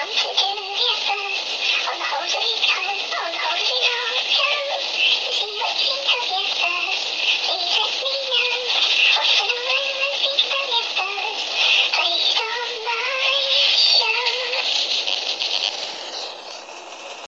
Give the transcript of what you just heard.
能听见，能。